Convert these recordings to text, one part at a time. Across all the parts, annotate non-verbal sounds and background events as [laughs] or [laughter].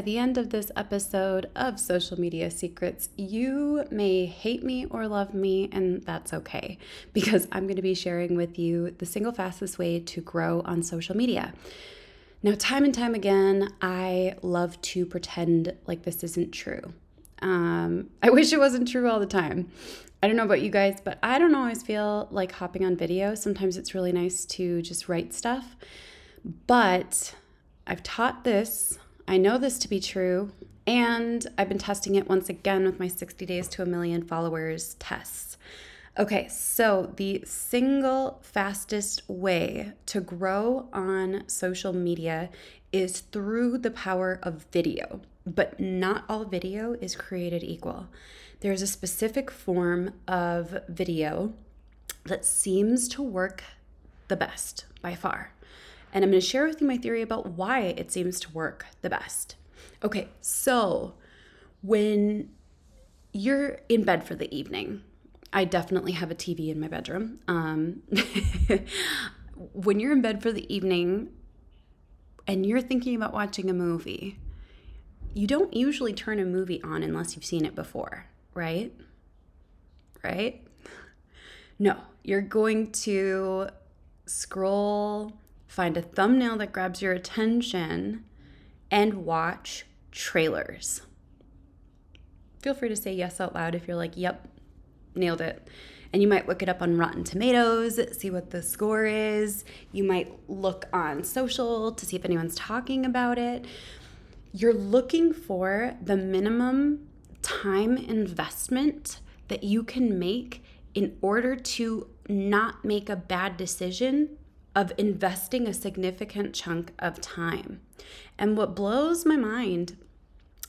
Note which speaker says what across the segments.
Speaker 1: by the end of this episode of Social Media Secrets, you may hate me or love me, and that's okay [laughs] because I'm going to be sharing with you the single fastest way to grow on social media. Now, time and time again, I love to pretend like this isn't true. Um, [laughs] I wish it wasn't true all the time. I don't know about you guys, but I don't always feel like hopping on video. Sometimes it's really nice to just write stuff. But I've taught this, I know this to be true, and I've been testing it once again with my 60 days to a million followers tests. Okay, so the single fastest way to grow on social media is through the power of video, but not all video is created equal. There's a specific form of video that seems to work the best by far. And I'm going to share with you my theory about why it seems to work the best. Okay, so when you're in bed for the evening, I definitely have a TV in my bedroom. Um, [laughs] when you're in bed for the evening and you're thinking about watching a movie, you don't usually turn a movie on unless you've seen it before, right? Right? No, you're going to scroll find a thumbnail that grabs your attention, and watch trailers. Feel free to say yes out loud if you're like, yep, nailed it. And you might look it up on Rotten Tomatoes, see what the score is. You might look on social to see if anyone's talking about it. You're looking for the minimum time investment that you can make in order to not make a bad decision of investing a significant chunk of time. And what blows my mind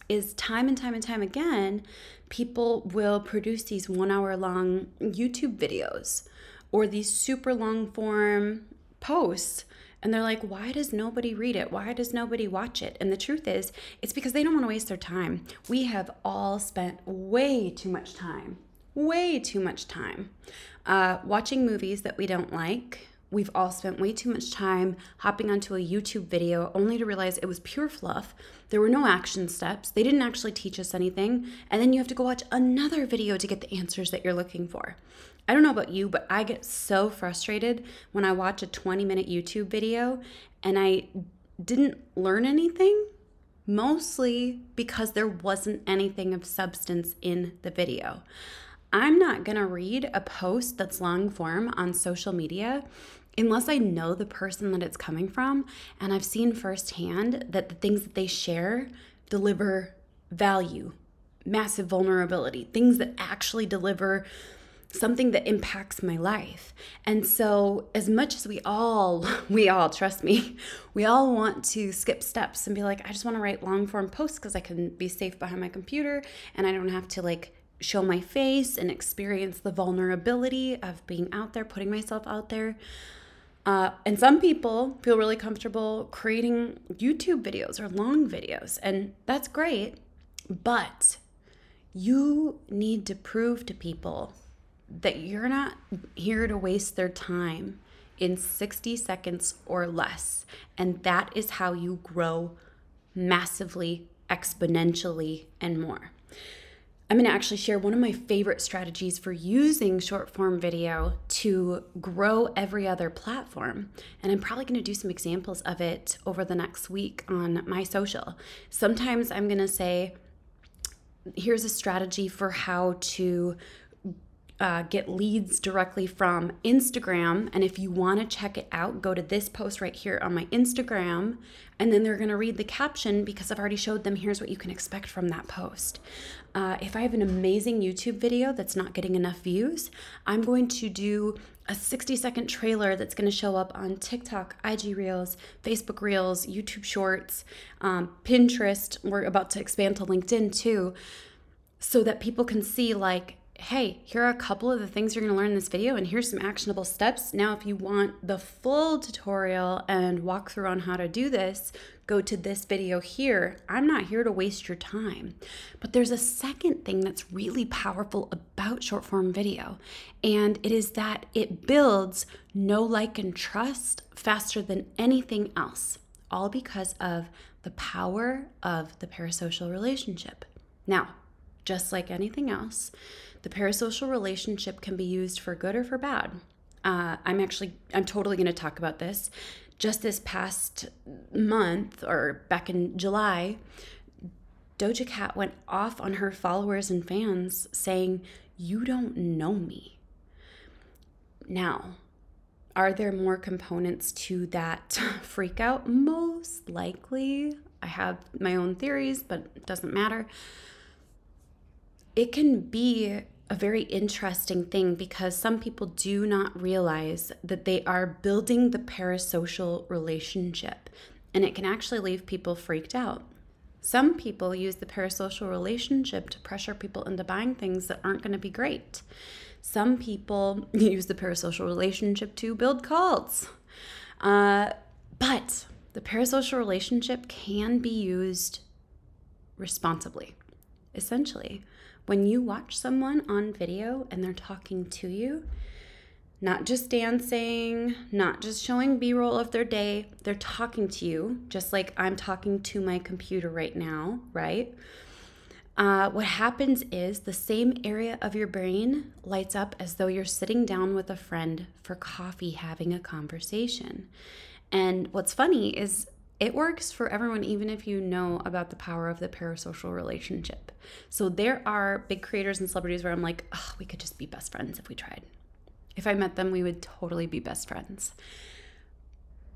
Speaker 1: is time and time and time again, people will produce these one hour long YouTube videos or these super long form posts. And they're like, why does nobody read it? Why does nobody watch it? And the truth is, it's because they don't want to waste their time. We have all spent way too much time, way too much time uh, watching movies that we don't like, We've all spent way too much time hopping onto a YouTube video only to realize it was pure fluff. There were no action steps. They didn't actually teach us anything. And then you have to go watch another video to get the answers that you're looking for. I don't know about you, but I get so frustrated when I watch a 20 minute YouTube video and I didn't learn anything, mostly because there wasn't anything of substance in the video. I'm not gonna read a post that's long form on social media unless I know the person that it's coming from and I've seen firsthand that the things that they share deliver value, massive vulnerability, things that actually deliver something that impacts my life. And so as much as we all [laughs] we all trust me, we all want to skip steps and be like I just want to write long form posts cuz I can be safe behind my computer and I don't have to like show my face and experience the vulnerability of being out there, putting myself out there. Uh, and some people feel really comfortable creating YouTube videos or long videos, and that's great. But you need to prove to people that you're not here to waste their time in 60 seconds or less. And that is how you grow massively, exponentially, and more. I'm going to actually share one of my favorite strategies for using short form video to grow every other platform. And I'm probably going to do some examples of it over the next week on my social. Sometimes I'm going to say, here's a strategy for how to uh, get leads directly from Instagram. And if you want to check it out, go to this post right here on my Instagram. And then they're going to read the caption because I've already showed them here's what you can expect from that post. Uh, if I have an amazing YouTube video that's not getting enough views, I'm going to do a 60 second trailer that's going to show up on TikTok, IG Reels, Facebook Reels, YouTube Shorts, um, Pinterest. We're about to expand to LinkedIn too, so that people can see, like, hey, here are a couple of the things you're going to learn in this video, and here's some actionable steps. Now, if you want the full tutorial and walkthrough on how to do this, go to this video here. I'm not here to waste your time. But there's a second thing that's really powerful about short form video, and it is that it builds know, like, and trust faster than anything else, all because of the power of the parasocial relationship. Now, just like anything else, the parasocial relationship can be used for good or for bad. Uh, I'm actually, I'm totally going to talk about this. Just this past month or back in July, Doja Cat went off on her followers and fans saying, You don't know me. Now, are there more components to that [laughs] freak out? Most likely. I have my own theories, but it doesn't matter. It can be a very interesting thing because some people do not realize that they are building the parasocial relationship, and it can actually leave people freaked out. Some people use the parasocial relationship to pressure people into buying things that aren't going to be great. Some people [laughs] use the parasocial relationship to build cults. Uh, but the parasocial relationship can be used responsibly. Essentially, when you watch someone on video and they're talking to you, not just dancing, not just showing B roll of their day, they're talking to you, just like I'm talking to my computer right now, right? Uh, what happens is the same area of your brain lights up as though you're sitting down with a friend for coffee having a conversation. And what's funny is it works for everyone, even if you know about the power of the parasocial relationship. So there are big creators and celebrities where I'm like, oh, we could just be best friends if we tried. If I met them, we would totally be best friends.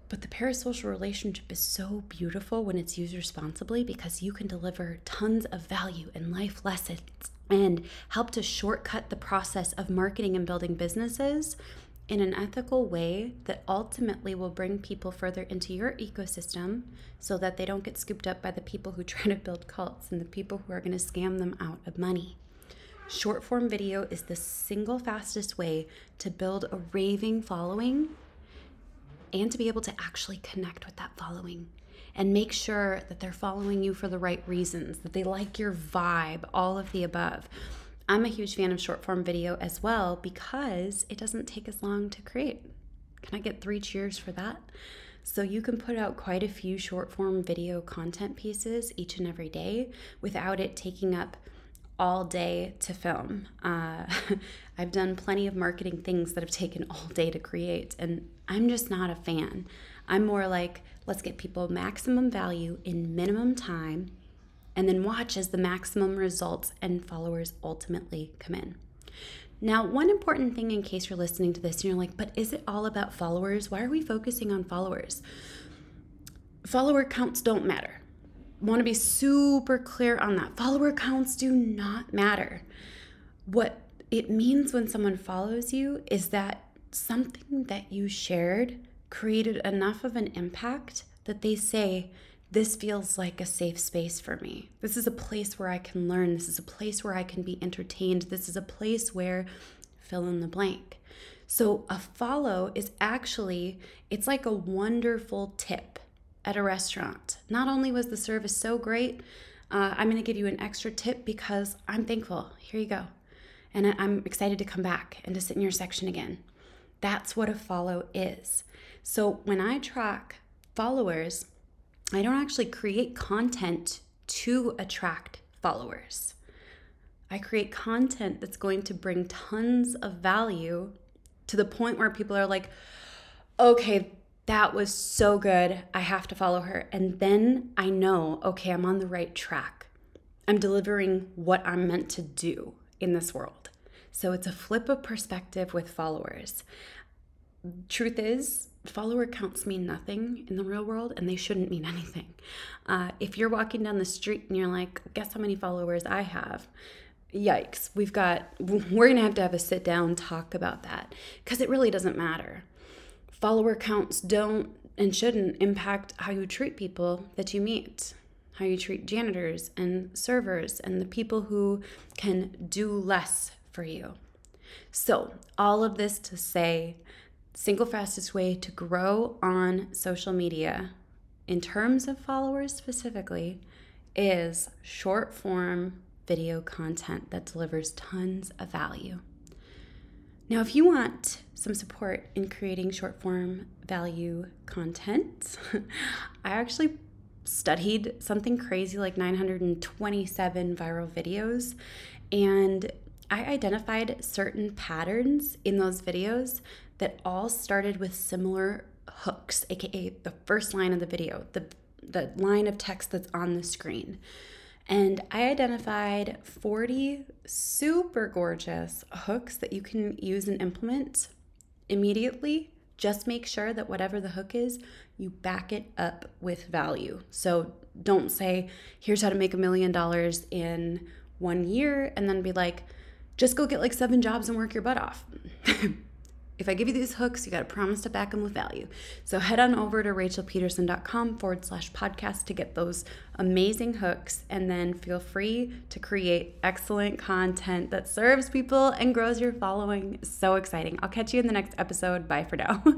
Speaker 1: But the parasocial relationship is so beautiful when it's used responsibly because you can deliver tons of value and life lessons and help to shortcut the process of marketing and building businesses in an ethical way that ultimately will bring people further into your ecosystem so that they don't get scooped up by the people who [laughs] try to build cults and the people who are going to scam them out of money. Short form video is the single fastest way to build a raving following and to be able to actually connect with that following and make sure that they're following you for the right reasons, that they like your vibe, all of the above. I'm a huge fan of short form video as well because it doesn't take as long to create. Can I get three cheers for that? So you can put out quite a few short form video content pieces each and every day without it taking up all day to film. Uh, [laughs] I've done plenty of marketing things that have taken [laughs] all day to create, and I'm just not a fan. I'm more like, let's get people maximum value in minimum time and then watch as the maximum results and followers ultimately come in. Now, one important thing in case you're listening to this and you're like, but is it all about followers? Why are we focusing on followers? Follower counts don't matter want to be super clear on that. Follower counts do not matter. What it means when someone follows you is that something that you shared created enough of an impact that they say, This feels like a safe space for me. This is a place where I can learn. This is a place where I can be entertained. This is a place where fill in the blank. So a follow is actually, it's like a wonderful tip at a restaurant. Not only was the service so great, uh, I'm going to give you an extra tip because I'm thankful. Here you go. And I'm excited to come back and to sit in your section again. That's what a follow is. So when I track followers, I don't actually create content to attract followers. I create content that's going to bring tons of value to the point where people are like, okay, that was so good. I have to follow her. And then I know, okay, I'm on the right track. I'm delivering what I'm meant to do in this world. So it's a flip of perspective with followers. Truth is, follower counts mean nothing in the real world and they shouldn't mean [laughs] anything. Uh, if you're walking down the street and you're like, guess how many followers I have? Yikes, we've got, [laughs] we're gonna have to have a sit down talk about that because it really doesn't matter follower counts don't and shouldn't impact how you treat people that you meet, how you treat janitors and servers and the people who can do less for you. So, all of this to say, single fastest way to grow on social media in terms of followers specifically is short form video content that delivers tons of value. Now, if you want some support in creating short form value content, [laughs] I actually studied something crazy like 927 viral videos and I identified certain patterns in those videos that all started with similar hooks, aka the first line of the video, the the line of text that's on the screen. And I identified 40 super gorgeous hooks that you can use and implement immediately. Just make sure that whatever the hook is, you back it up with value. So don't say, here's how to make a million dollars in one year, and then be like, just go get like seven jobs and work your butt off. [laughs] if I give you these hooks, you got to promise to back them with value. So head on over to rachelpedersen.com forward slash podcast to get those amazing hooks. And then feel free to create excellent content that serves people and grows your following. So exciting. I'll catch you in the next episode. Bye for now. [laughs]